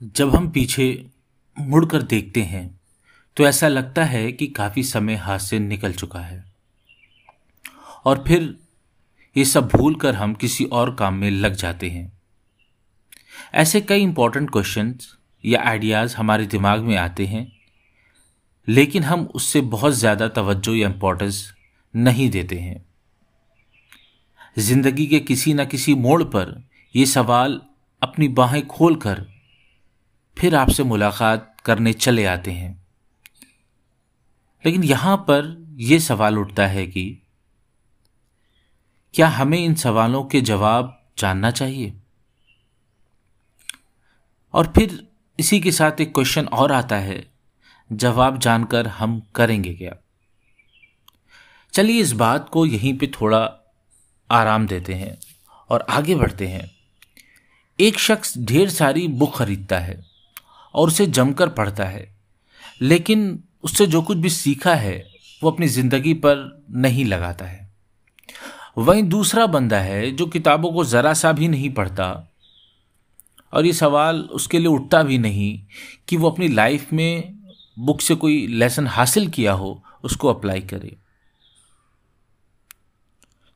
जब हम पीछे मुड़कर देखते हैं तो ऐसा लगता है कि काफ़ी समय हाथ से निकल चुका है। और फिर ये सब भूल कर हम किसी और काम में लग जाते हैं। ऐसे कई इंपॉर्टेंट क्वेश्चंस या आइडियाज़ हमारे दिमाग में आते हैं, लेकिन हम उससे बहुत ज़्यादा तवज्जो या इम्पोर्टेंस नहीं देते हैं। ज़िंदगी के किसी न किसी मोड़ पर ये सवाल अपनी बाहें खोलकर फिर आपसे मुलाकात करने चले आते हैं। लेकिन यहाँ पर यह सवाल उठता है कि क्या हमें इन सवालों के जवाब जानना चाहिए? और फिर इसी के साथ एक क्वेश्चन और आता है, जवाब जानकर हम करेंगे क्या? चलिए इस बात को यहीं पे थोड़ा आराम देते हैं और आगे बढ़ते हैं। एक शख्स ढेर सारी बुक खरीदता है और उसे जमकर पढ़ता है, लेकिन उससे जो कुछ भी सीखा है, वो अपनी ज़िंदगी पर नहीं लगाता है। वहीं दूसरा बंदा है जो किताबों को ज़रा सा भी नहीं पढ़ता और ये सवाल उसके लिए उठता भी नहीं कि वो अपनी लाइफ में बुक से कोई लेसन हासिल किया हो, उसको अप्लाई करे।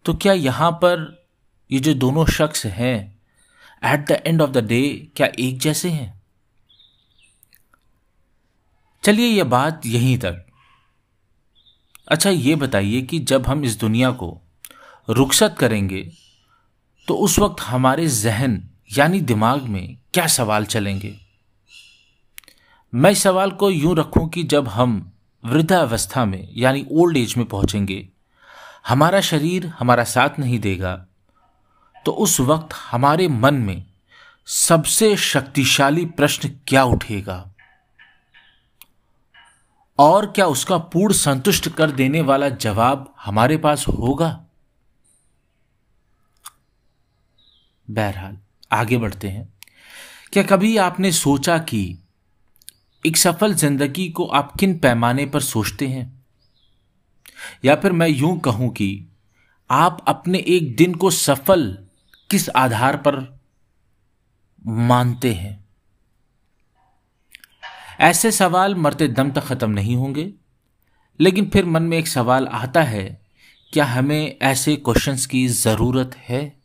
तो क्या यहाँ पर ये जो दोनों शख्स हैं at the end of the day क्या एक जैसे हैं? चलिए यह बात यहीं तक। अच्छा ये बताइए कि जब हम इस दुनिया को रुखसत करेंगे तो उस वक्त हमारे जहन, यानी दिमाग में क्या सवाल चलेंगे? मैं इस सवाल को यूँ रखूँ कि जब हम वृद्धावस्था में, यानी ओल्ड एज में पहुँचेंगे हमारा शरीर हमारा साथ नहीं देगा तो उस वक्त हमारे मन में सबसे शक्तिशाली प्रश्न क्या उठेगा? और क्या उसका पूर्ण संतुष्ट कर देने वाला जवाब हमारे पास होगा? बहरहाल, आगे बढ़ते हैं। क्या कभी आपने सोचा कि एक सफल ज़िंदगी को आप किन पैमाने पर सोचते हैं? या फिर मैं यूँ कहूँ कि आप अपने एक दिन को सफल किस आधार पर मानते हैं? ऐसे सवाल मरते दम तक ख़त्म नहीं होंगे, लेकिन फिर मन में एक सवाल आता है, क्या हमें ऐसे क्वेश्चंस की ज़रूरत है?